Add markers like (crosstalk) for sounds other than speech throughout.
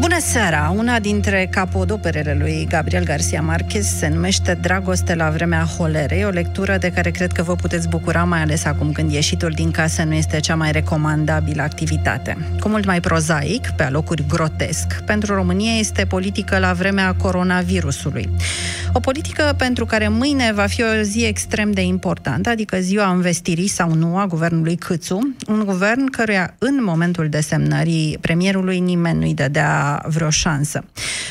Bună seara! Una dintre capodoperele lui Gabriel Garcia Marquez se numește Dragoste la vremea holerei, o lectură de care cred că vă puteți bucura, mai ales acum când ieșitul din casă nu este cea mai recomandabilă activitate. Cu mult mai prozaic, pe alocuri grotesc, pentru România este politică la vremea coronavirusului. O politică pentru care mâine va fi o zi extrem de importantă, adică ziua învestirii sau nu a guvernului Câțu, un guvern căruia în momentul desemnării premierului nimeni nu-i dădea vreo șansă.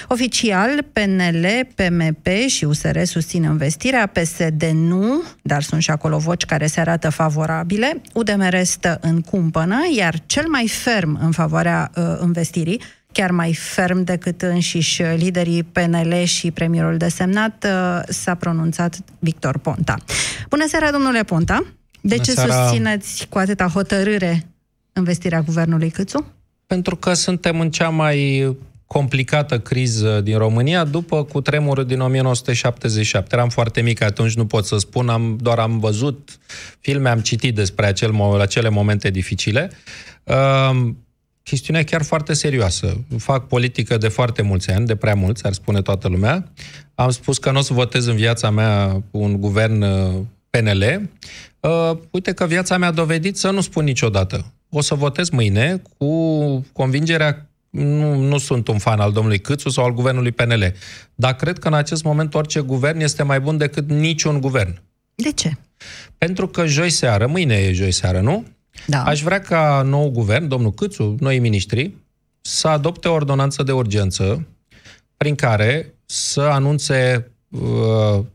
Oficial, PNL, PMP și USR susțin investirea, PSD nu, dar sunt și acolo voci care se arată favorabile. UDMR stă în cumpănă, iar cel mai ferm în favoarea uh, investirii, chiar mai ferm decât înșiși liderii PNL și premierul desemnat, uh, s-a pronunțat Victor Ponta. Bună seara, domnule Ponta! De Bună ce seara. susțineți cu atâta hotărâre investirea guvernului Câțu? Pentru că suntem în cea mai complicată criză din România după cu tremurul din 1977. Eram foarte mic atunci, nu pot să spun, am, doar am văzut filme, am citit despre acel, acele momente dificile. Uh, chestiunea chiar foarte serioasă. Fac politică de foarte mulți ani, de prea mulți, ar spune toată lumea. Am spus că nu o să votez în viața mea un guvern uh, PNL. Uh, uite că viața mea a dovedit să nu spun niciodată o să votez mâine cu convingerea nu, nu sunt un fan al domnului Câțu sau al guvernului PNL, dar cred că în acest moment orice guvern este mai bun decât niciun guvern. De ce? Pentru că joi seară, mâine e joi seară, nu? Da. Aș vrea ca nou guvern, domnul Câțu, noi miniștri, să adopte o ordonanță de urgență prin care să anunțe Uh,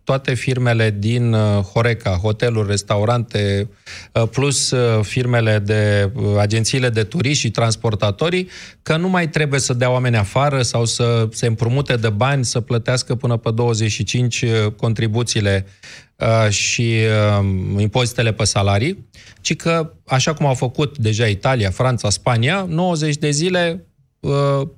toate firmele din uh, Horeca, hoteluri, restaurante, uh, plus firmele de agențiile de turiști și transportatorii, că nu mai trebuie să dea oameni afară sau să se împrumute de bani, să plătească până pe 25 contribuțiile și impozitele pe salarii, ci că, așa cum au făcut deja Italia, Franța, Spania, 90 de zile Uh,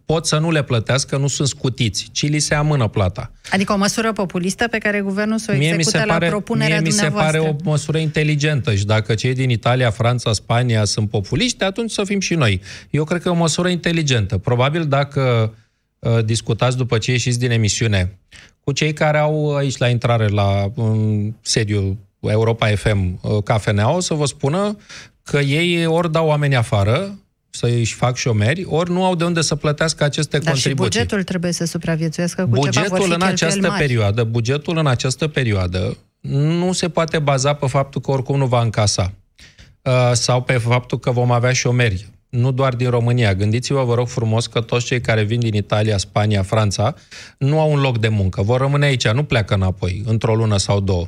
pot să nu le plătească, nu sunt scutiți, ci li se amână plata. Adică o măsură populistă pe care guvernul să o execute mie mi se pare, la propunerea mie mi se pare o măsură inteligentă și dacă cei din Italia, Franța, Spania sunt populiști, atunci să fim și noi. Eu cred că e o măsură inteligentă. Probabil dacă uh, discutați după ce ieșiți din emisiune cu cei care au aici la intrare la um, sediu Europa FM uh, cafenea, o să vă spună că ei ori dau oameni afară, să își fac șomeri, ori nu au de unde să plătească aceste Dar contribuții. și bugetul trebuie să supraviețuiască cu bugetul ceva, vor fi în această mari. perioadă, Bugetul în această perioadă nu se poate baza pe faptul că oricum nu va încasa uh, sau pe faptul că vom avea șomeri nu doar din România. Gândiți-vă, vă rog frumos, că toți cei care vin din Italia, Spania, Franța, nu au un loc de muncă. Vor rămâne aici, nu pleacă înapoi, într-o lună sau două.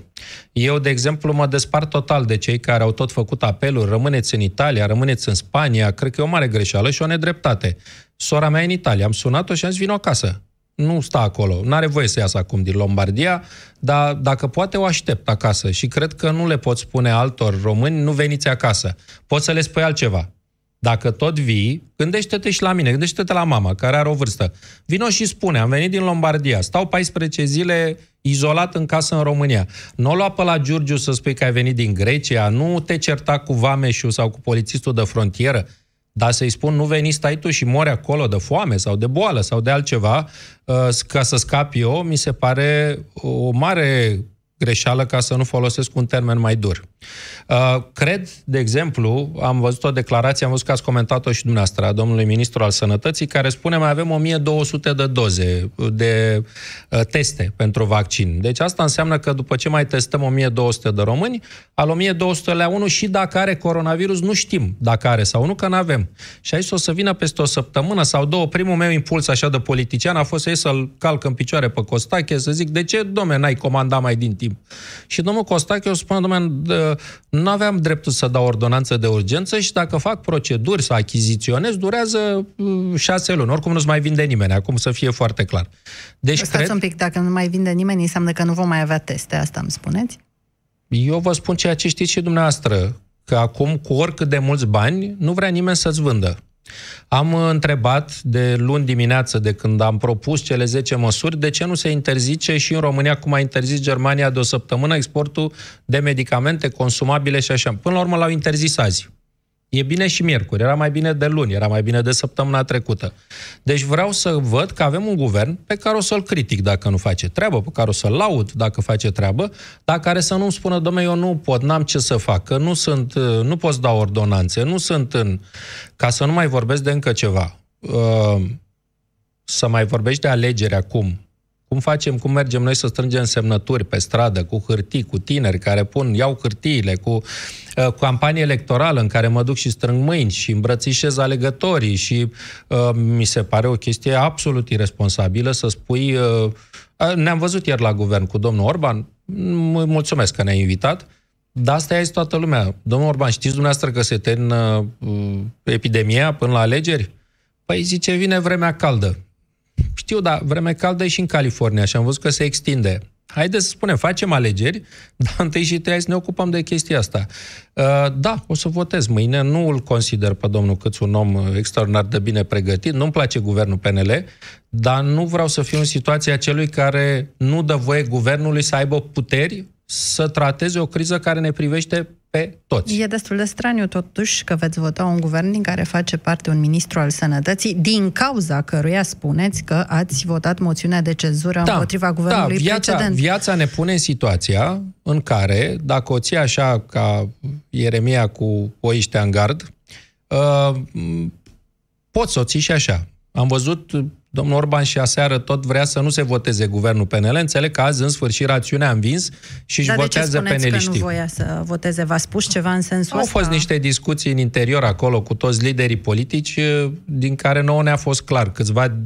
Eu, de exemplu, mă despart total de cei care au tot făcut apeluri, rămâneți în Italia, rămâneți în Spania, cred că e o mare greșeală și o nedreptate. Sora mea e în Italia, am sunat-o și am zis, vino acasă. Nu sta acolo, nu are voie să iasă acum din Lombardia, dar dacă poate o aștept acasă și cred că nu le pot spune altor români, nu veniți acasă. Pot să le spui altceva dacă tot vii, gândește-te și la mine, gândește-te la mama, care are o vârstă. Vino și spune, am venit din Lombardia, stau 14 zile izolat în casă în România. Nu o lua pe la Giurgiu să spui că ai venit din Grecia, nu te certa cu vameșul sau cu polițistul de frontieră, dar să-i spun, nu veni, stai tu și mori acolo de foame sau de boală sau de altceva, uh, ca să scap eu, mi se pare o mare greșeală ca să nu folosesc un termen mai dur. Uh, cred, de exemplu, am văzut o declarație, am văzut că ați comentat-o și dumneavoastră, a domnului ministru al sănătății, care spune mai avem 1200 de doze de uh, teste pentru vaccin. Deci asta înseamnă că după ce mai testăm 1200 de români, al 1200 la 1 și dacă are coronavirus, nu știm dacă are sau nu, că nu avem. Și aici o să vină peste o săptămână sau două. Primul meu impuls așa de politician a fost să ies să-l calc în picioare pe Costache, să zic, de ce, domne, n-ai comandat mai din timp? Și domnul Costache o spune, domnule, nu aveam dreptul să dau ordonanță de urgență și dacă fac proceduri să achiziționez, durează uh, șase luni. Oricum nu-ți mai vinde nimeni, acum să fie foarte clar. Deci Stați cred... un pic, dacă nu mai vinde nimeni, înseamnă că nu vom mai avea teste, asta îmi spuneți? Eu vă spun ceea ce știți și dumneavoastră, că acum, cu oricât de mulți bani, nu vrea nimeni să-ți vândă. Am întrebat de luni dimineață, de când am propus cele 10 măsuri, de ce nu se interzice și în România, cum a interzis Germania de o săptămână, exportul de medicamente consumabile și așa. Până la urmă l-au interzis azi. E bine și miercuri, era mai bine de luni, era mai bine de săptămâna trecută. Deci vreau să văd că avem un guvern pe care o să-l critic dacă nu face treabă, pe care o să-l laud dacă face treabă, dar care să nu-mi spună, domnule, eu nu pot, n-am ce să fac, că nu sunt, nu pot să dau ordonanțe, nu sunt în... Ca să nu mai vorbesc de încă ceva. Uh, să mai vorbești de alegeri acum, cum facem, cum mergem noi să strângem semnături pe stradă, cu hârtii, cu tineri care pun, iau hârtiile, cu uh, campanie electorală în care mă duc și strâng mâini și îmbrățișez alegătorii și uh, mi se pare o chestie absolut irresponsabilă să spui... Uh, ne-am văzut ieri la guvern cu domnul Orban, mulțumesc că ne-a invitat, dar asta este toată lumea. Domnul Orban, știți dumneavoastră că se termină uh, epidemia până la alegeri? Păi zice, vine vremea caldă. Știu, dar vreme caldă e și în California și am văzut că se extinde. Haideți să spunem, facem alegeri, (laughs) dar întâi și trei să ne ocupăm de chestia asta. Uh, da, o să votez mâine, nu îl consider pe domnul Câț un om extraordinar de bine pregătit, nu-mi place guvernul PNL, dar nu vreau să fiu în situația celui care nu dă voie guvernului să aibă puteri să trateze o criză care ne privește pe toți. E destul de straniu totuși că veți vota un guvern din care face parte un ministru al sănătății, din cauza căruia spuneți că ați votat moțiunea de cezură da, împotriva guvernului da, viața, precedent. Viața ne pune în situația în care, dacă o ții așa ca Ieremia cu oiște în gard, uh, poți să o ții și așa. Am văzut Domnul Orban și aseară tot vrea să nu se voteze guvernul PNL. Înțeleg că azi, în sfârșit, rațiunea a învins și își Dar votează de ce peneliștii. că nu voia să voteze? V-a spus ceva în sensul Au ăsta? fost niște discuții în interior acolo cu toți liderii politici, din care nouă ne-a fost clar. Câțiva...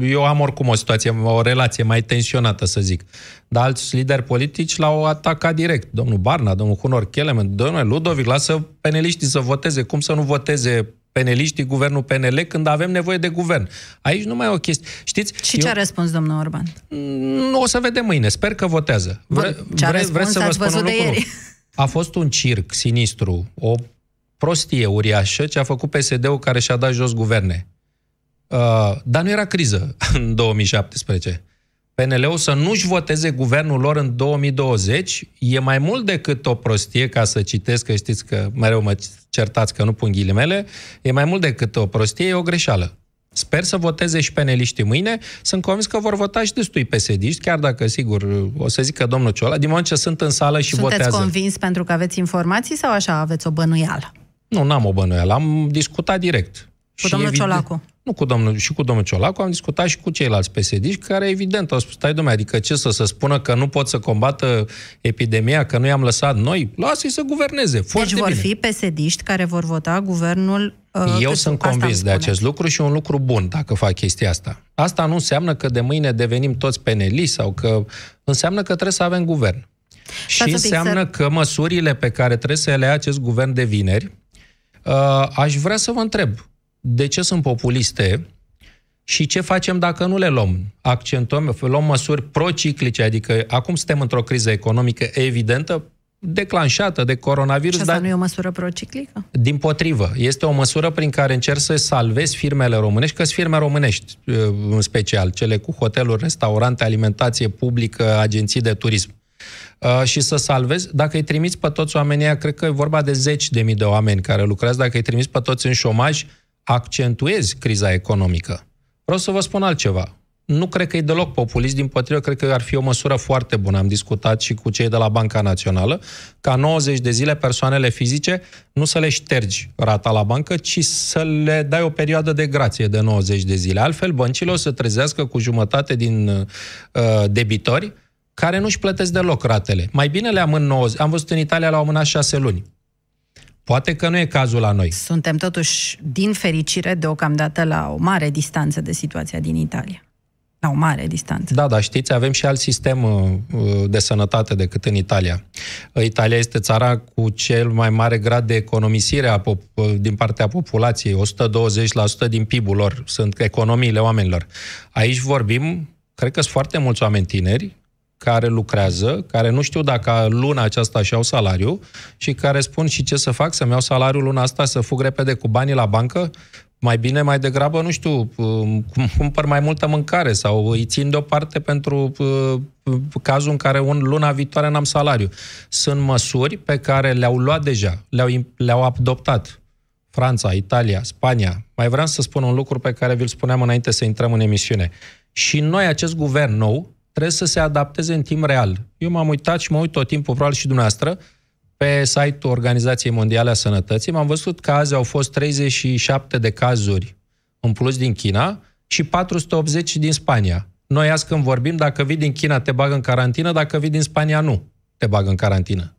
Eu am oricum o situație, o relație mai tensionată, să zic. Dar alți lideri politici l-au atacat direct. Domnul Barna, domnul Hunor Kelemen, domnul Ludovic, lasă peneliștii să voteze. Cum să nu voteze peneliștii, guvernul PNL, când avem nevoie de guvern. Aici nu mai e o chestie. Știți? Și ce a răspuns domnul Orban? Nu o să vedem mâine. Sper că votează. Vre, ce a vre, răspuns să vă spun văzut un lucru. de ieri. A fost un circ sinistru, o prostie uriașă ce a făcut PSD-ul care și-a dat jos guverne. Uh, dar nu era criză (laughs) în 2017. PNL-ul să nu-și voteze guvernul lor în 2020 e mai mult decât o prostie, ca să citesc, că știți că mereu mă certați că nu pun ghilimele, e mai mult decât o prostie, e o greșeală. Sper să voteze și peneliștii mâine. Sunt convins că vor vota și destui psd chiar dacă, sigur, o să zică domnul Ciola, din moment ce sunt în sală și Sunteți votează. Sunteți convins pentru că aveți informații sau așa aveți o bănuială? Nu, n-am o bănuială. Am discutat direct. Cu și domnul evident, Ciolacu? Nu cu domnul, și cu domnul Ciolacu, am discutat și cu ceilalți psd care evident au spus, stai domnule, adică ce să se spună că nu pot să combată epidemia, că nu i-am lăsat noi? Lasă-i să guverneze, foarte Deci vor bine. fi psd care vor vota guvernul uh, Eu sunt convins de acest lucru și un lucru bun dacă fac chestia asta. Asta nu înseamnă că de mâine devenim toți peneli sau că înseamnă că trebuie să avem guvern. Stați și înseamnă să... că măsurile pe care trebuie să le ia acest guvern de vineri, uh, aș vrea să vă întreb, de ce sunt populiste și ce facem dacă nu le luăm? Accentuăm, luăm măsuri prociclice, adică acum suntem într-o criză economică evidentă, declanșată de coronavirus. Și asta dar, nu e o măsură prociclică? Din potrivă. Este o măsură prin care încerc să salvezi firmele românești, că sunt firme românești în special, cele cu hoteluri, restaurante, alimentație publică, agenții de turism. Uh, și să salvezi, dacă îi trimiți pe toți oamenii, cred că e vorba de zeci de mii de oameni care lucrează, dacă îi trimiți pe toți în șomaj, accentuezi criza economică. Vreau să vă spun altceva. Nu cred că e deloc populist, din potrivă, cred că ar fi o măsură foarte bună. Am discutat și cu cei de la Banca Națională, ca 90 de zile persoanele fizice nu să le ștergi rata la bancă, ci să le dai o perioadă de grație de 90 de zile. Altfel, băncile o să trezească cu jumătate din uh, debitori care nu-și plătesc deloc ratele. Mai bine le amân 90. Am văzut în Italia la amânat 6 luni. Poate că nu e cazul la noi. Suntem totuși, din fericire, deocamdată la o mare distanță de situația din Italia. La o mare distanță. Da, dar știți, avem și alt sistem uh, de sănătate decât în Italia. Uh, Italia este țara cu cel mai mare grad de economisire a pop- uh, din partea populației. 120% din PIB-ul lor sunt economiile oamenilor. Aici vorbim, cred că sunt foarte mulți oameni tineri care lucrează, care nu știu dacă luna aceasta și-au salariu și care spun și ce să fac, să-mi iau salariul luna asta, să fug repede cu banii la bancă, mai bine, mai degrabă, nu știu, um, cumpăr mai multă mâncare sau îi țin deoparte pentru uh, cazul în care un luna viitoare n-am salariu. Sunt măsuri pe care le-au luat deja, le-au, le-au adoptat Franța, Italia, Spania. Mai vreau să spun un lucru pe care vi-l spuneam înainte să intrăm în emisiune. Și noi, acest guvern nou, trebuie să se adapteze în timp real. Eu m-am uitat și mă uit tot timpul, probabil și dumneavoastră, pe site-ul Organizației Mondiale a Sănătății, m-am văzut că azi au fost 37 de cazuri în plus din China și 480 din Spania. Noi azi când vorbim, dacă vii din China te bagă în carantină, dacă vii din Spania nu te bagă în carantină.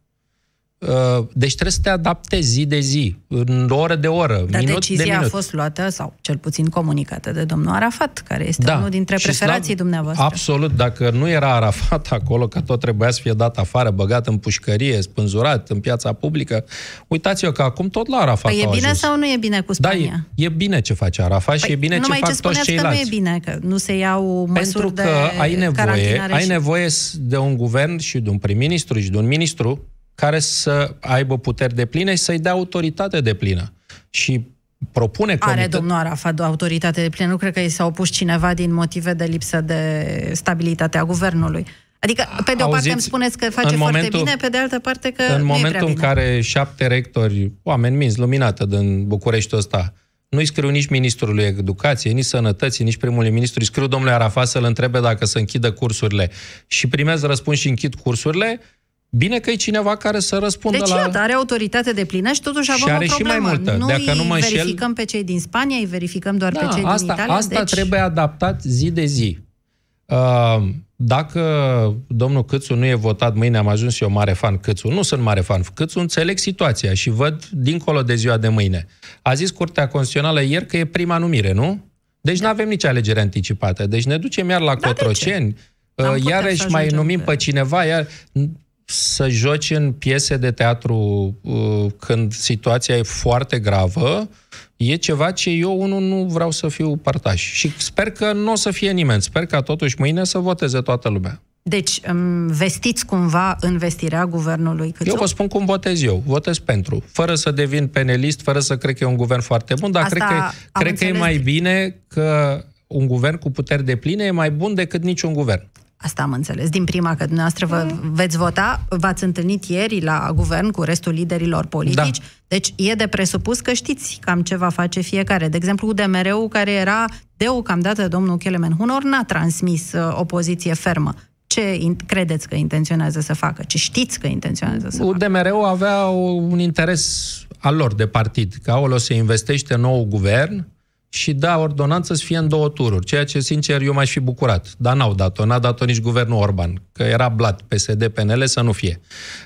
Uh, deci trebuie să te adaptezi zi de zi, în oră de oră, Dar minut decizia de minut. a fost luată, sau cel puțin comunicată de domnul Arafat, care este da. unul dintre Și preferații slav- dumneavoastră. Absolut. Dacă nu era Arafat acolo, că tot trebuia să fie dat afară, băgat în pușcărie, spânzurat în piața publică, uitați-vă că acum tot la Arafat Păi e au bine ajuns. sau nu e bine cu Da, Spania? e, e bine ce face Arafat și e bine ce numai fac ce toți spuneați ceilalți. că nu e bine, că nu se iau măsuri Pentru de că ai nevoie, carantinare ai și- nevoie s- de un guvern și de un prim-ministru și de un ministru care să aibă puteri de pline și să-i dea autoritate de plină. Și propune Are comitet... domnul Arafat o autoritate de plină. Nu cred că i s-a opus cineva din motive de lipsă de stabilitate a guvernului. Adică, pe de o parte Auziți, îmi spuneți că face în foarte momentul- bine, pe de altă parte că în nu e momentul prea în bine. care șapte rectori, oameni minți, luminată din Bucureștiul ăsta, nu-i scriu nici ministrului educației, nici sănătății, nici primului ministru, îi scriu domnului Arafat să-l întrebe dacă să închidă cursurile și primez răspuns și închid cursurile, bine că e cineva care să răspundă Deci, la... iată, are autoritate de plină și totuși Și avem are o și mai problemă. multă. Nu Dacă nu mă îi înșel- verificăm pe cei din Spania, îi verificăm doar pe cei asta, din Italia. asta deci... trebuie adaptat zi de zi. Uh, Dacă domnul Câțu nu e votat mâine, am ajuns eu mare fan Câțu. Nu sunt mare fan Câțu, înțeleg situația și văd dincolo de ziua de mâine. A zis Curtea Constituțională ieri că e prima numire, nu? Deci nu avem nici alegere anticipată. Deci ne ducem iar la Da, Cotroceni, N-am uh, putea iarăși să mai ajungem numim pe- pe cineva, iar să joci în piese de teatru uh, când situația e foarte gravă, e ceva ce eu, unul, nu vreau să fiu părtaș. Și sper că nu o să fie nimeni. Sper ca totuși mâine să voteze toată lumea. Deci, îmi vestiți cumva în vestirea guvernului Câțu? Eu vă spun cum votez eu. Votez pentru. Fără să devin penelist, fără să cred că e un guvern foarte bun, dar Asta cred că, am cred că e înțeles. mai bine că un guvern cu puteri de pline e mai bun decât niciun guvern. Asta am înțeles din prima, că dumneavoastră vă veți vota. V-ați întâlnit ieri la guvern cu restul liderilor politici. Da. Deci e de presupus că știți cam ce va face fiecare. De exemplu, UDMR-ul, care era deocamdată domnul Kelemen Hunor, n-a transmis uh, o poziție fermă. Ce in- credeți că intenționează să facă? Ce știți că intenționează să facă? UDMR-ul avea o- un interes al lor de partid, că o se investește în nou guvern și da ordonanță să fie în două tururi, ceea ce, sincer, eu m-aș fi bucurat. Dar n-au dat-o, n-a dat-o nici guvernul Orban, că era blat PSD, PNL să nu fie.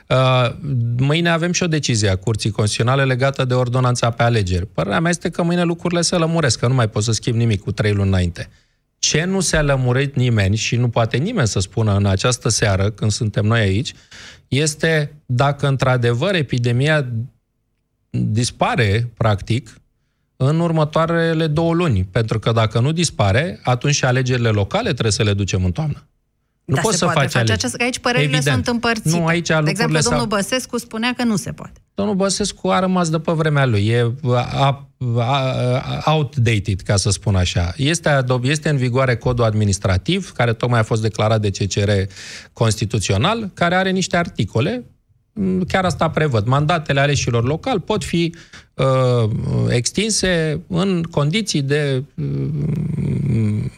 Uh, mâine avem și o decizie a Curții Constituționale legată de ordonanța pe alegeri. Părerea mea este că mâine lucrurile se lămuresc, că nu mai pot să schimb nimic cu trei luni înainte. Ce nu se-a lămurit nimeni și nu poate nimeni să spună în această seară, când suntem noi aici, este dacă într-adevăr epidemia dispare, practic, în următoarele două luni. Pentru că dacă nu dispare, atunci și alegerile locale trebuie să le ducem în toamnă. Nu Da, poți se să poate faci face alegeri. aceasta, că aici părerile Evident. sunt împărțite. Nu, aici de lucrurile exemplu, s-au- domnul Băsescu spunea că nu se poate. Domnul Băsescu a rămas de pe vremea lui. E a, a, a, outdated, ca să spun așa. Este, ado- este în vigoare codul administrativ, care tocmai a fost declarat de CCR constituțional, care are niște articole Mm, chiar asta prevăd. Mandatele aleșilor local pot fi uh, extinse în condiții de uh,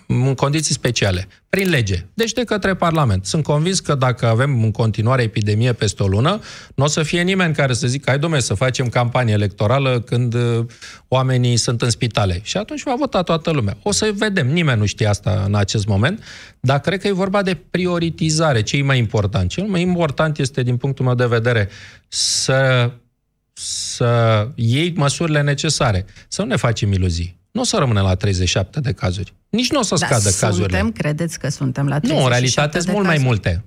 în condiții speciale, prin lege, deci de către Parlament. Sunt convins că dacă avem în continuare epidemie peste o lună, nu o să fie nimeni care să zică, hai domnule, să facem campanie electorală când uh, oamenii sunt în spitale. Și atunci va vota toată lumea. O să vedem, nimeni nu știe asta în acest moment, dar cred că e vorba de prioritizare, ce e mai important. Cel mai important este, din punctul meu de vedere, să, să iei măsurile necesare. Să nu ne facem iluzii. Nu o să rămânem la 37 de cazuri. Nici nu o să Dar scadă suntem, cazurile. credeți că suntem la Nu, 37 în realitate de sunt mult mai cazuri? multe.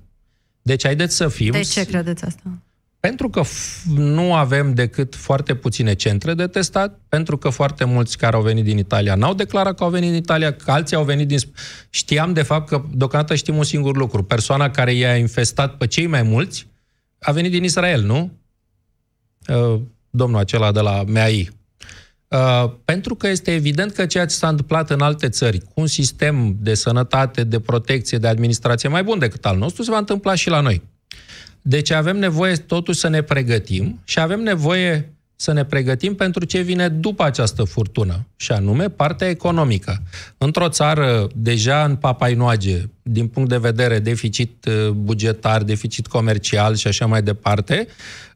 Deci haideți să fim... De ce credeți asta? Pentru că nu avem decât foarte puține centre de testat, pentru că foarte mulți care au venit din Italia n-au declarat că au venit din Italia, că alții au venit din... Știam de fapt că deocamdată știm un singur lucru. Persoana care i-a infestat pe cei mai mulți a venit din Israel, nu? Uh, domnul acela de la MEAI. Uh, pentru că este evident că ceea ce s-a întâmplat în alte țări, cu un sistem de sănătate, de protecție, de administrație mai bun decât al nostru, se va întâmpla și la noi. Deci avem nevoie totuși să ne pregătim și avem nevoie să ne pregătim pentru ce vine după această furtună, și anume partea economică. Într-o țară deja în papainoage, din punct de vedere deficit uh, bugetar, deficit comercial și așa mai departe,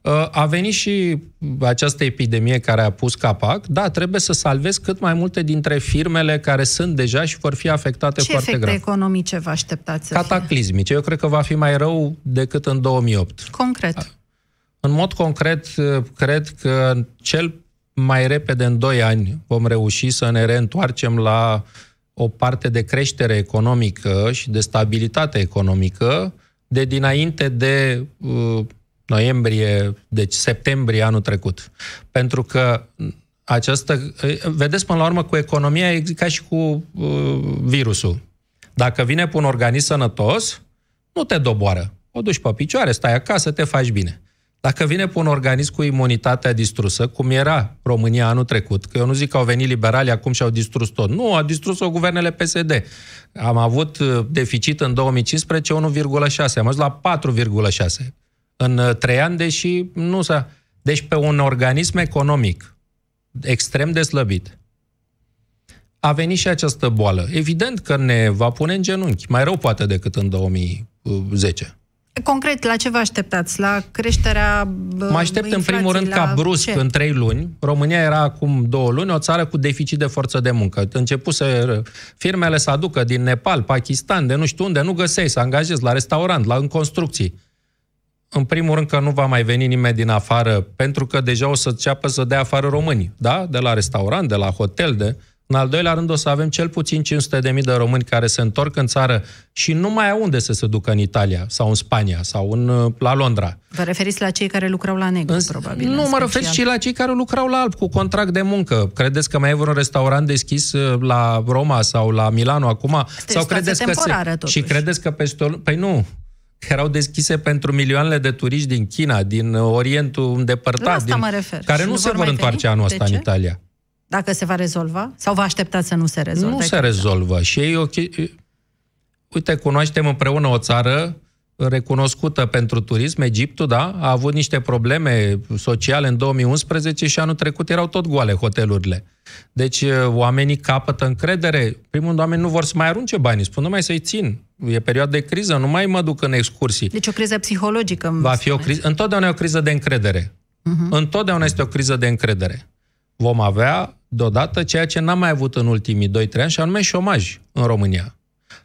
uh, a venit și această epidemie care a pus capac. Da, trebuie să salvezi cât mai multe dintre firmele care sunt deja și vor fi afectate Ce foarte grav. Ce economice vă așteptați să Cataclismice. Fie? Eu cred că va fi mai rău decât în 2008. Concret. În mod concret, cred că cel mai repede în 2 ani vom reuși să ne reîntoarcem la o parte de creștere economică și de stabilitate economică de dinainte de uh, noiembrie, deci septembrie anul trecut. Pentru că această... Vedeți, până la urmă, cu economia e ca și cu uh, virusul. Dacă vine pe un organism sănătos, nu te doboară. O duci pe picioare, stai acasă, te faci bine. Dacă vine pe un organism cu imunitatea distrusă, cum era România anul trecut, că eu nu zic că au venit liberali acum și au distrus tot. Nu, a distrus-o guvernele PSD. Am avut uh, deficit în 2015 1,6, am ajuns la 4,6 în uh, trei ani, deși nu s-a... Deci pe un organism economic extrem de slăbit, a venit și această boală. Evident că ne va pune în genunchi, mai rău poate decât în 2010. Concret, la ce vă așteptați? La creșterea Mă aștept în primul rând ca brusc ce? în trei luni. România era acum două luni o țară cu deficit de forță de muncă. Începuse firmele să aducă din Nepal, Pakistan, de nu știu unde, nu găseai să angajezi la restaurant, la în construcții. În primul rând că nu va mai veni nimeni din afară, pentru că deja o să înceapă să dea afară români, da? De la restaurant, de la hotel, de... În al doilea rând o să avem cel puțin 500.000 de români care se întorc în țară și nu mai au unde să se ducă în Italia sau în Spania sau în, uh, la Londra. Vă referiți la cei care lucrau la negru, în, probabil. Nu, mă refer și la cei care lucrau la alb cu contract de muncă. Credeți că mai e vreun restaurant deschis uh, la Roma sau la Milano acum? Este sau credeți că se... Totuși. Și credeți că peste o... Păi nu, erau deschise pentru milioanele de turiști din China, din Orientul îndepărtat, din... care nu, nu se vor întoarce anul ăsta în Italia. Dacă se va rezolva? Sau vă așteptați să nu se rezolve? Nu se rezolvă. Și ei, ok, uite, cunoaștem împreună o țară recunoscută pentru turism, Egiptul, da, a avut niște probleme sociale în 2011 și anul trecut erau tot goale hotelurile. Deci oamenii capătă încredere. Primul rând, oamenii nu vor să mai arunce banii, spun numai să-i țin. E perioadă de criză, nu mai mă duc în excursii. Deci o criză psihologică. Va fi o criză, întotdeauna e o criză de încredere. Uh-huh. Întotdeauna este o criză de încredere. Vom avea deodată ceea ce n-am mai avut în ultimii 2-3 ani, și anume șomaj în România.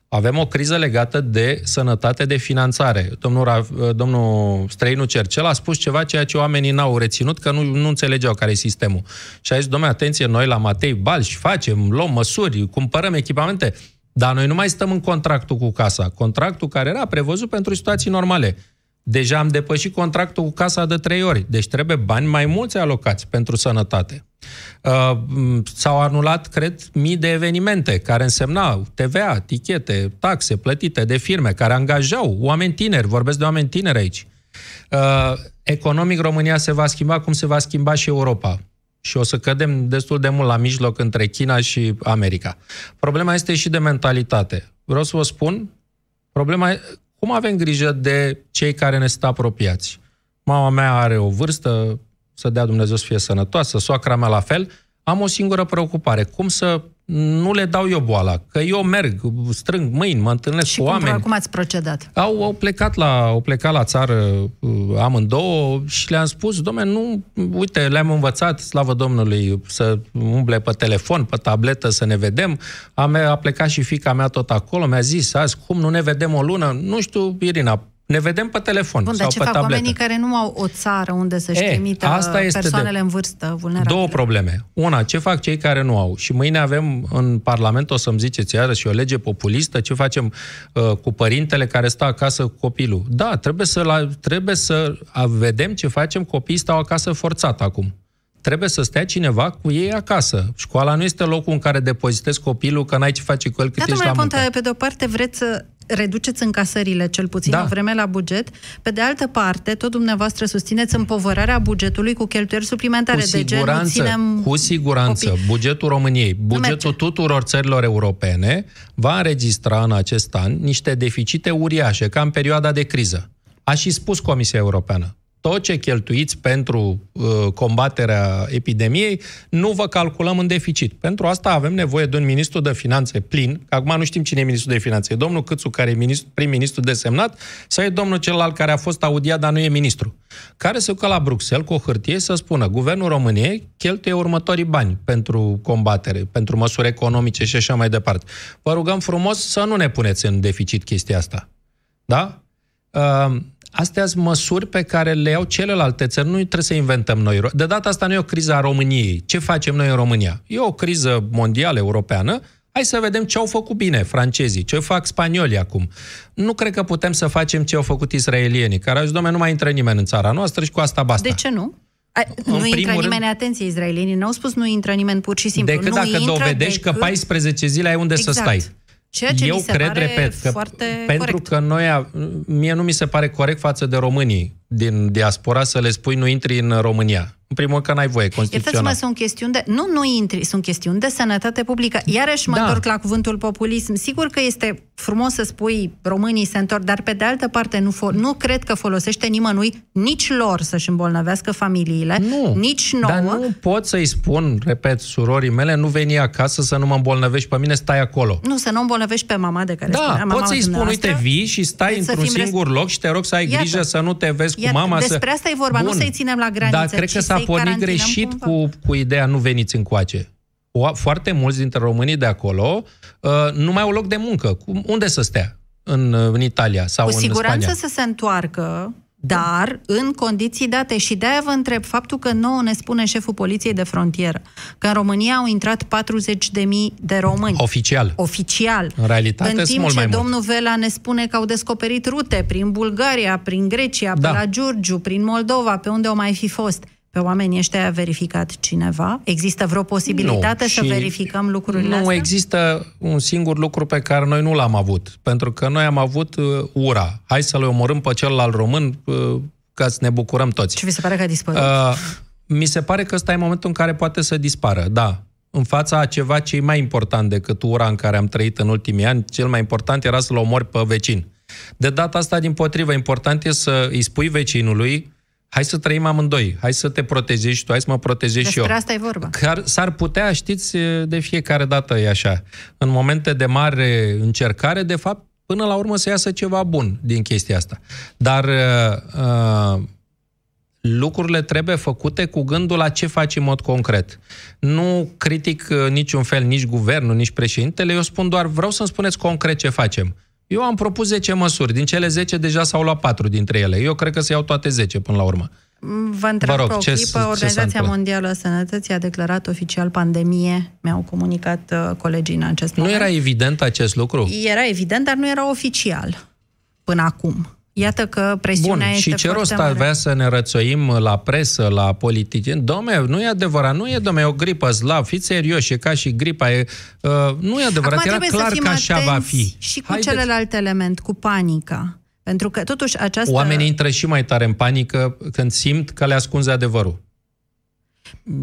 Avem o criză legată de sănătate de finanțare. Domnul, domnul Străinu Cercel a spus ceva ceea ce oamenii n-au reținut, că nu, nu înțelegeau care e sistemul. Și a zis, domnule, atenție, noi la Matei Balș facem, luăm măsuri, cumpărăm echipamente, dar noi nu mai stăm în contractul cu casa. Contractul care era prevăzut pentru situații normale. Deja am depășit contractul cu casa de trei ori, deci trebuie bani mai mulți alocați pentru sănătate. Uh, s-au anulat, cred, mii de evenimente care însemnau TVA, tichete, taxe plătite de firme care angajau oameni tineri, vorbesc de oameni tineri aici. Uh, economic, România se va schimba cum se va schimba și Europa. Și o să cădem destul de mult la mijloc între China și America. Problema este și de mentalitate. Vreau să vă spun, problema e cum avem grijă de cei care ne sunt apropiați. Mama mea are o vârstă, să dea Dumnezeu să fie sănătoasă, soacra mea la fel, am o singură preocupare. Cum să nu le dau eu boala? Că eu merg, strâng mâini, mă întâlnesc și cu cum, oameni. cum ați procedat? Au, au, plecat la, au plecat la țară uh, amândouă și le-am spus, domne, nu, uite, le-am învățat, slavă Domnului, să umble pe telefon, pe tabletă, să ne vedem. A, mea, a plecat și fica mea tot acolo, mi-a zis, azi, cum nu ne vedem o lună? Nu știu, Irina, Ne vedem pe telefon Bun, sau dar ce pe fac tabletă. oamenii care nu au o țară unde să-și E, trimită asta este persoanele de- în vârstă vulnerabile? Două probleme. Una, ce fac cei care nu au? Și mâine avem în Parlament, o să-mi ziceți iarăși, și o lege populistă, ce facem uh, cu părintele care stă acasă cu copilul? Da, trebuie să, la, trebuie să a, vedem ce facem, copiii stau acasă forțat acum. Trebuie să stea cineva cu ei acasă. Școala nu este locul în care depozitezi copilul, că n-ai ce face cu el cât Da, ești la domnule muncă. Ponta, pe de o parte vreți să reduceți încasările, cel puțin Da. o vreme la buget. Pe de altă parte, tot dumneavoastră susțineți împovărarea bugetului cu cheltuieli suplimentare. Cu de gen, nu siguranță, ținem cu siguranță, copii. bugetul României, bugetul merge. tuturor țărilor europene va înregistra în acest an niște deficite uriașe, ca în perioada de criză. A și spus Comisia Europeană. Tot ce cheltuiți pentru uh, combaterea epidemiei, nu vă calculăm în deficit. Pentru asta avem nevoie de un ministru de finanțe plin, că acum nu știm cine e ministru de finanțe. E domnul Câțu, care e ministru, prim-ministru desemnat, sau e domnul celălalt care a fost audiat, dar nu e ministru. Care se ducă la Bruxelles cu o hârtie să spună Guvernul României cheltuie următorii bani pentru combatere, pentru măsuri economice și așa mai departe. Vă rugăm frumos să nu ne puneți în deficit chestia asta. Da? Uh, astea sunt măsuri pe care le iau celelalte țări, nu trebuie să inventăm noi. De data asta nu e o criză a României. Ce facem noi în România? E o criză mondială, europeană. Hai să vedem ce au făcut bine francezii, ce fac spaniolii acum. Nu cred că putem să facem ce au făcut israelienii, care au zis, domnule, nu mai intră nimeni în țara noastră și cu asta basta. De ce nu? A, nu intră primul nimeni, rând- atenție, israelienii n-au spus nu intră nimeni pur și simplu. Decât nu dacă intră dovedești că decât- 14 zile ai unde exact. să stai. Ceea ce Eu mi se cred, pare repet, că foarte pentru corect. că noi, a- mie nu mi se pare corect față de românii din diaspora să le spui nu intri în România. În primul rând că n-ai voie Iertați-mă, constituțional. sunt chestiuni de... Nu, nu intri, sunt chestiuni de sănătate publică. Iarăși mă Da. întorc la cuvântul populism. Sigur că este frumos să spui românii se întorc, dar pe de altă parte nu, fo- nu cred că folosește nimănui, nici lor să-și îmbolnăvească familiile, Nu. nici nouă. Dar nu pot să-i spun, repet, surorii mele, nu veni acasă să nu mă îmbolnăvești pe mine, stai acolo. Nu, să nu îmbolnăvești pe mama de care Da, spunea, mama poți să-i spun, dumneavoastră. uite, vii și stai Deci să într-un fim res- singur loc și te rog să ai Iată. grijă să nu te vezi cu Iată, mama. despre să... asta e vorba, nu să-i ținem la graniță, Dar cred ci că s-a să-i pornit carantinăm greșit cumva. cu, cu ideea nu veniți încoace. O, foarte mulți dintre românii de acolo uh, nu mai au loc de muncă. Cum, unde să stea? În, uh, în Italia sau Cu în siguranță Spania? să se întoarcă, dar în condiții date. Și de-aia vă întreb, faptul că nouă ne spune șeful poliției de frontieră că în România au intrat 40.000 de români. Oficial. Oficial. În realitate în sunt timp mult ce mai mulți. domnul Vela ne spune că au descoperit rute prin Bulgaria, prin Grecia, Da. pe la Giurgiu, prin Moldova, pe unde au mai fi fost. Pe oamenii ăștia a verificat cineva? Există vreo posibilitate Nu, să și verificăm lucrurile Nu astea? există un singur lucru pe care noi nu l-am avut. Pentru că noi am avut uh, ura. Hai să-l omorâm pe celălalt român uh, ca să ne bucurăm toți. Și vi se pare că a dispărut? Uh, mi se pare că ăsta e momentul în care poate să dispară, da. În fața a ceva ce e mai important decât ura în care am trăit în ultimii ani, cel mai important era să-l omori pe vecin. De data asta, din potrivă, important e să îi spui vecinului hai să trăim amândoi, hai să te protejezi și tu, hai să mă protejezi și eu. Despre asta e vorba. Care s-ar putea, știți, de fiecare dată e așa. În momente de mare încercare, de fapt, până la urmă să iasă ceva bun din chestia asta. Dar uh, uh, lucrurile trebuie făcute cu gândul la ce faci în mod concret. Nu critic uh, niciun fel nici guvernul, nici președintele, eu spun doar, vreau să-mi spuneți concret ce facem. Eu am propus 10 măsuri, din cele 10 deja s-au luat 4 dintre ele. Eu cred că se iau toate 10 până la urmă. Vă întreb Vă rog, pe o ce s- ce clipă, s-a Organizația întâmplat? Mondială a Sănătății a declarat oficial pandemie, mi-au comunicat uh, colegii în acest Nu moment. era evident acest lucru? Era evident, dar nu era oficial până acum. Iată că presiunea Bun, este și ce foarte rost mare. avea să ne rățoim la presă, la politicieni? Dom'le, nu e adevărat, nu e, dom'le, e o gripă slav, fiți serioși, e ca și gripa, e, uh, nu e adevărat, Acum era trebuie clar să fim că așa va atenți fi. Și cu Haideți. celălalt element, cu panica. Pentru că, totuși, această... Oamenii intră și mai tare în panică când simt că le ascunzi adevărul.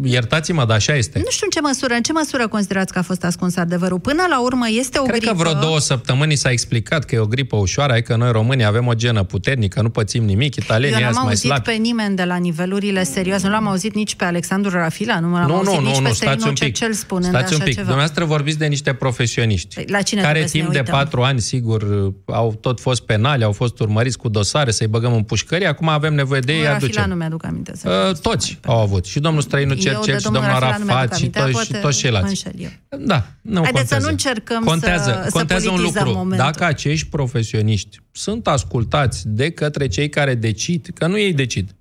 Iertați-mă, dar așa este. Nu știu în ce măsură, în ce măsură considerați că a fost ascuns adevărul. Până la urmă este o Cred gripă... că vreo două săptămâni s-a explicat că e o gripă ușoară, că noi românii avem o genă puternică, nu pățim nimic, Eu italienii n-am azi mai auzit slabi. pe nimeni de la nivelurile serioase, nu l-am auzit nici pe Alexandru Rafila, nu l-am Nu, auzit nu, nici nu, pe nu, Stăinul stați un pic. Cercel spunând Stați un așa pic. ceva. Dumneavoastră vorbiți de niște profesioniști. Păi, la cine care trebuie să timp ne de uităm? patru ani, sigur, au tot fost penali, au fost urmăriți cu dosare, să-i băgăm în pușcărie, acum avem nevoie de ei, Rafila aducem. nu mi-aduc aminte. Să Uh, fiu toți mai au avut. Și domnul străinul Cercel și domnul Arafat și, to- și toți ceilalți. Da, nu Haideți contează. să nu încercăm contează, să, contează să un lucru. momentul. Dacă acești profesioniști sunt ascultați de către cei care decid, că nu ei decid,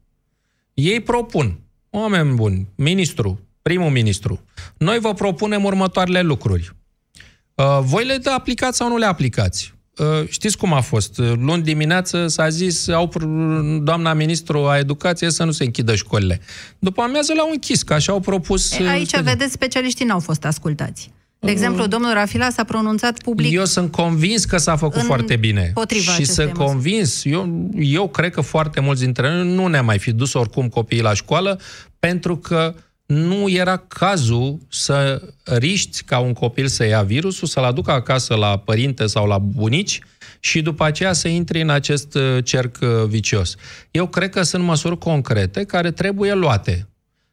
ei propun, oameni buni, ministru, primul ministru, noi vă propunem următoarele lucruri. Uh, voi le aplicați sau nu le aplicați? Uh, știți cum a fost? Luni dimineață s-a zis, au, doamna ministru a educației să nu se închidă școlile. După amiază l-au închis, că așa au propus... E, aici, uh, vedeți, specialiștii n-au fost ascultați. De exemplu, domnul Rafila s-a pronunțat public... Eu sunt convins că s-a făcut foarte bine. Și sunt convins, eu, eu cred că foarte mulți dintre noi nu ne-am mai fi dus oricum copiii la școală, pentru că nu era cazul să riști ca un copil să ia virusul, să-l aducă acasă la părinte sau la bunici și după aceea să intri în acest uh, cerc uh, vicios. Eu cred că sunt măsuri concrete care trebuie luate.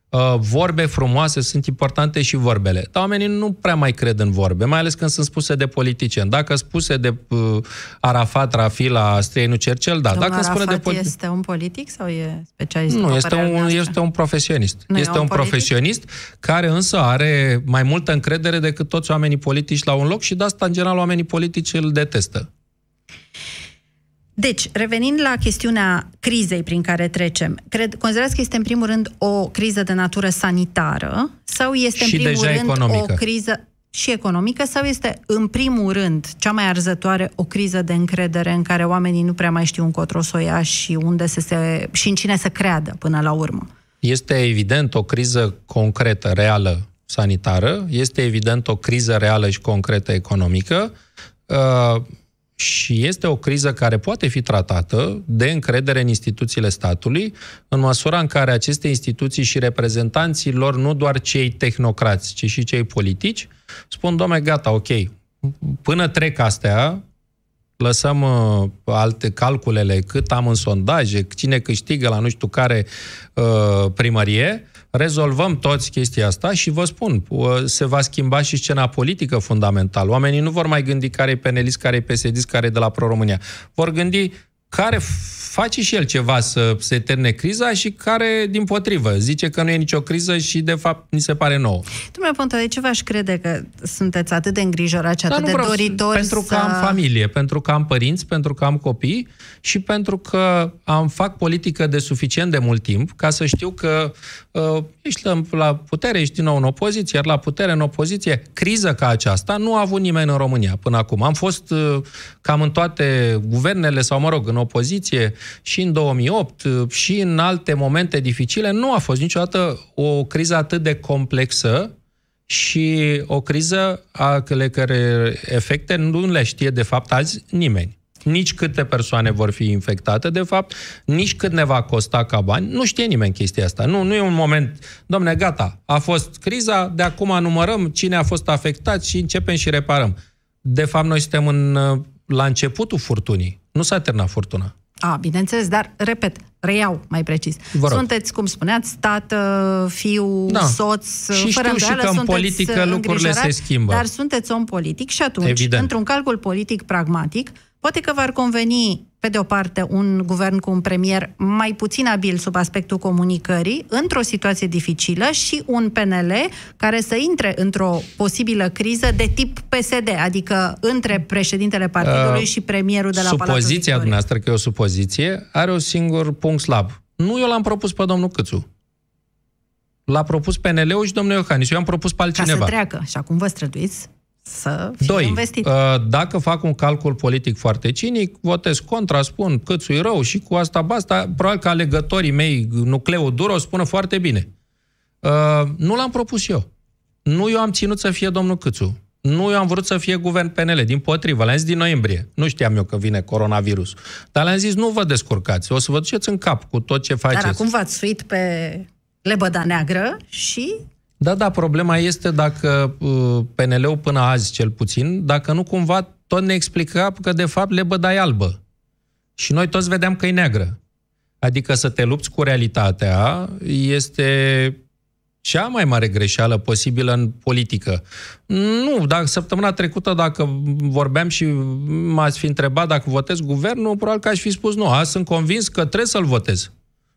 Uh, vorbe frumoase sunt importante și vorbele. Dar oamenii nu prea mai cred în vorbe, mai ales când sunt spuse de politicieni. Dacă spuse de uh, Arafat, Rafila, Străinu Cercel, da. Domnul Dacă spune de politi- este un politic sau e specialist? Nu, este un, este un profesionist. Nu este un, un politic? profesionist care însă are mai multă încredere decât toți oamenii politici la un loc și de asta, în general, oamenii politici îl detestă. Deci, revenind la chestiunea crizei prin care trecem, cred, considerați că este în primul rând o criză de natură sanitară sau este și în primul deja rând economică. o criză și economică sau este în primul rând cea mai arzătoare o criză de încredere în care oamenii nu prea mai știu încotro să o ia și unde să se și în cine să creadă până la urmă? Este evident o criză concretă, reală, sanitară, este evident o criză reală și concretă economică. Uh, și este o criză care poate fi tratată de încredere în instituțiile statului, în măsura în care aceste instituții și reprezentanții lor, nu doar cei tehnocrați, ci și cei politici, spun, domne, gata, ok, până trec astea, lăsăm uh, alte calculele, cât am în sondaje, cine câștigă la nu știu care uh, primărie, rezolvăm toți chestia asta și vă spun, se va schimba și scena politică fundamental. Oamenii nu vor mai gândi care e penelist, care e psd care e de la Pro-România. Vor gândi care face și el ceva să se termine criza și care, din potrivă, zice că nu e nicio criză și, de fapt, ni se pare nouă. Domnule Ponta, de ce v-aș crede că sunteți atât de îngrijorați, atât de doritori Pentru să... că am familie, pentru că am părinți, pentru că am copii și pentru că am fac politică de suficient de mult timp ca să știu că uh, ești la putere, ești din nou în opoziție, iar la putere, în opoziție, criză ca aceasta nu a avut nimeni în România până acum. Am fost uh, cam în toate guvernele sau, mă rog, în opoziție și în 2008 și în alte momente dificile. Nu a fost niciodată o criză atât de complexă și o criză a care efecte nu le știe de fapt azi nimeni. Nici câte persoane vor fi infectate, de fapt, nici cât ne va costa ca bani. Nu știe nimeni chestia asta. Nu, nu e un moment, domne, gata, a fost criza, de acum numărăm cine a fost afectat și începem și reparăm. De fapt, noi suntem în, la începutul furtunii. Nu s-a terminat furtuna. A, bineînțeles, dar, repet, reiau mai precis. Sunteți, cum spuneați, tată, fiu, da. soț, și fără știu și că în politică lucrurile se schimbă. Dar sunteți om politic și atunci, Evident. într-un calcul politic pragmatic, poate că v-ar conveni, pe de o parte, un guvern cu un premier mai puțin abil sub aspectul comunicării, într-o situație dificilă, și un PNL care să intre într-o posibilă criză de tip PSD, adică între președintele partidului uh, și premierul de la Palatul Supoziția dumneavoastră, că e o supoziție, are un singur punct slab. Nu eu l-am propus pe domnul Câțu. L-a propus PNL-ul și domnul Iohannis. Eu am propus pe altcineva. Ca să treacă. Și acum vă străduiți să fie Doi, investit. Uh, dacă fac un calcul politic foarte cinic, votez contra, spun câțu e rău și cu asta basta, probabil că alegătorii mei, nucleul dur, o spună foarte bine. Uh, nu l-am propus eu. Nu eu am ținut să fie domnul Câțu. Nu eu am vrut să fie guvern PNL, din potrivă, le-am zis din noiembrie. Nu știam eu că vine coronavirus. Dar le-am zis, nu vă descurcați, o să vă duceți în cap cu tot ce faceți. Dar acum v-ați suit pe lebăda neagră și da, da, problema este dacă uh, PNL-ul până azi, cel puțin, dacă nu cumva tot ne explica că de fapt lebăda e albă. Și noi toți vedeam că e neagră. Adică să te lupți cu realitatea este cea mai mare greșeală posibilă în politică. Nu, dacă săptămâna trecută, dacă vorbeam și m-ați fi întrebat dacă votez guvernul, probabil că aș fi spus nu. Azi sunt convins că trebuie să-l votez.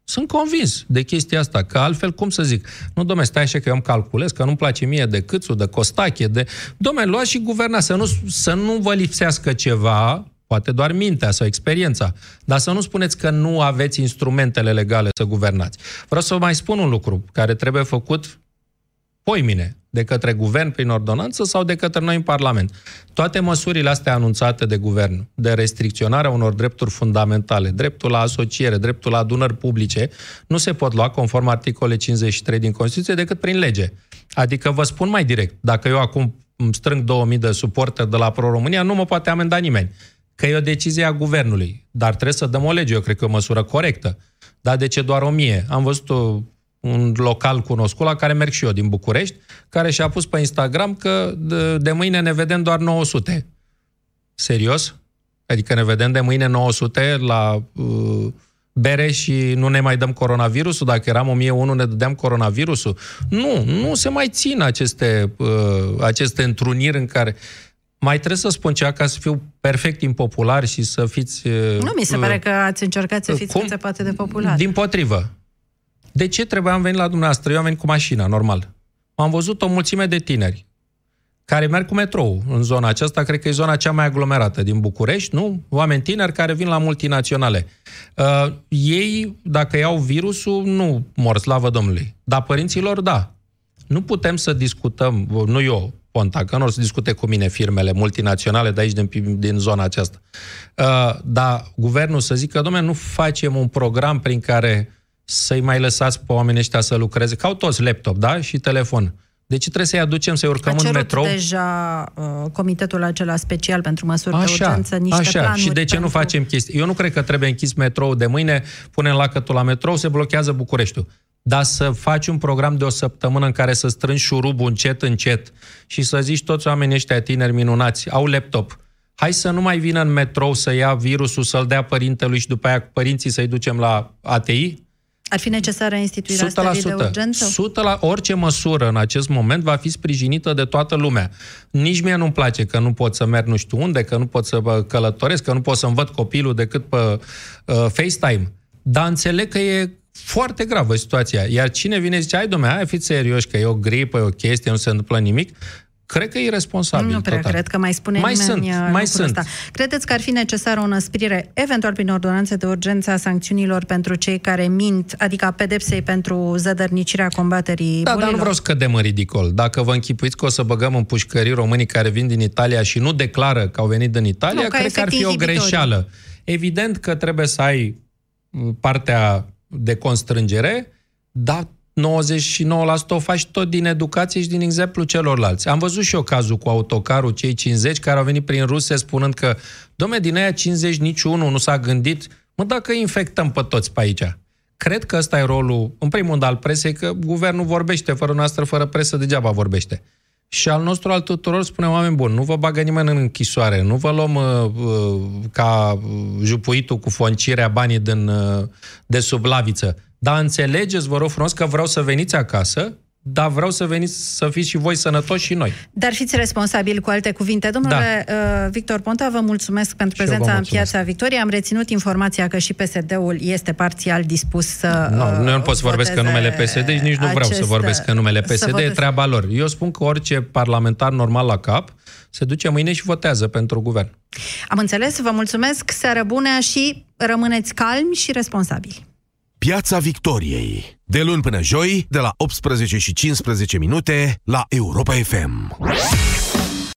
Sunt convins de chestia asta, că altfel, cum să zic, nu, domne, stai așa că eu îmi calculez, că nu-mi place mie de câțu, de costache, de... Domne, luați și guverna, să nu, să nu vă lipsească ceva, poate doar mintea sau experiența, dar să nu spuneți că nu aveți instrumentele legale să guvernați. Vreau să vă mai spun un lucru care trebuie făcut poimine, de către guvern prin ordonanță sau de către noi în Parlament. Toate măsurile astea anunțate de guvern, de restricționarea unor drepturi fundamentale, dreptul la asociere, dreptul la adunări publice, nu se pot lua conform articolele 53 din Constituție decât prin lege. Adică vă spun mai direct, dacă eu acum îmi strâng 2000 de suporteri de la Pro-România, nu mă poate amenda nimeni. Că e o decizie a guvernului. Dar trebuie să dăm o lege, eu cred că e o măsură corectă. Dar de ce doar 1000? Am văzut o un local cunoscut la care merg și eu din București, care și-a pus pe Instagram că de, de mâine ne vedem doar 900. Serios? Adică ne vedem de mâine 900 la uh, bere și nu ne mai dăm coronavirusul? Dacă eram 1001, ne dădeam coronavirusul? Nu, nu se mai țin aceste, uh, aceste întruniri în care... Mai trebuie să spun ceva ca să fiu perfect impopular și să fiți... Uh, nu mi se uh, pare că ați încercat să fiți cum? cât se poate de popular. Din potrivă. De ce trebuia am venit la dumneavoastră? Eu am venit cu mașina, normal. Am văzut o mulțime de tineri care merg cu metrou în zona aceasta, cred că e zona cea mai aglomerată din București, nu? Oameni tineri care vin la multinaționale. Uh, ei, dacă iau virusul, nu mor, slavă Domnului. Dar părinților, da. Nu putem să discutăm, nu eu, Ponta, că nu o să discute cu mine firmele multinaționale de aici, din, din zona aceasta. Uh, dar guvernul să zică, domnule, nu facem un program prin care să-i mai lăsați pe oamenii ăștia să lucreze, ca au toți laptop, da? Și telefon. Deci trebuie să-i aducem, să-i urcăm în metrou. deja uh, comitetul acela special pentru măsuri așa, de urgență niște așa. planuri. Și de ce pentru... nu facem chestii? Eu nu cred că trebuie închis metrou de mâine, punem lacătul la metrou, se blochează Bucureștiul. Dar să faci un program de o săptămână în care să strângi șurubul încet, încet și să zici toți oamenii ăștia tineri minunați, au laptop, hai să nu mai vină în metrou să ia virusul, să-l dea părintelui și după aia părinții să-i ducem la ATI? Ar fi necesară instituirea stării de urgență? 100 la orice măsură în acest moment va fi sprijinită de toată lumea. Nici mie nu-mi place că nu pot să merg nu știu unde, că nu pot să călătoresc, că nu pot să-mi văd copilul decât pe uh, FaceTime. Dar înțeleg că e foarte gravă situația. Iar cine vine zice, hai domnule, hai fiți serioși, că e o gripă, e o chestie, nu se întâmplă nimic, Cred că e irresponsabil. Nu prea total. cred că mai spune mai nimeni sunt, mai sunt. Asta. Credeți că ar fi necesară o năsprire, eventual prin ordonanțe de urgență a sancțiunilor pentru cei care mint, adică a pedepsei pentru zădărnicirea combaterii Da, bolilor? dar nu vreau să cădem în ridicol. Dacă vă închipuiți că o să băgăm în pușcării românii care vin din Italia și nu declară că au venit din Italia, nu, cred că ar fi o greșeală. Evident că trebuie să ai partea de constrângere, dar 99% o faci tot din educație și din exemplu celorlalți. Am văzut și eu cazul cu autocarul, cei 50 care au venit prin Rusia spunând că, domne, din aia 50 niciunul nu s-a gândit, mă, dacă infectăm pe toți pe aici. Cred că ăsta e rolul, în primul rând, al presei, că guvernul vorbește, fără noastră, fără presă, degeaba vorbește. Și al nostru, al tuturor, spune oameni buni, nu vă bagă nimeni în închisoare, nu vă luăm uh, uh, ca jupuitul cu foncirea banii din, uh, de sub laviță dar înțelegeți, vă rog frumos, că vreau să veniți acasă, dar vreau să veniți să fiți și voi sănătoși și noi. Dar fiți responsabili cu alte cuvinte. Domnule da. uh, Victor Ponta, vă mulțumesc pentru și prezența în Piața Victoriei. Am reținut informația că și PSD-ul este parțial dispus să Nu, uh, nu pot să vorbesc în numele PSD și nici nu vreau să vorbesc în numele PSD, votez... e treaba lor. Eu spun că orice parlamentar normal la cap se duce mâine și votează pentru guvern. Am înțeles, vă mulțumesc, seară bună și rămâneți calmi și responsabili. Piața Victoriei. De luni până joi, de la 18 și 15 minute, la Europa FM.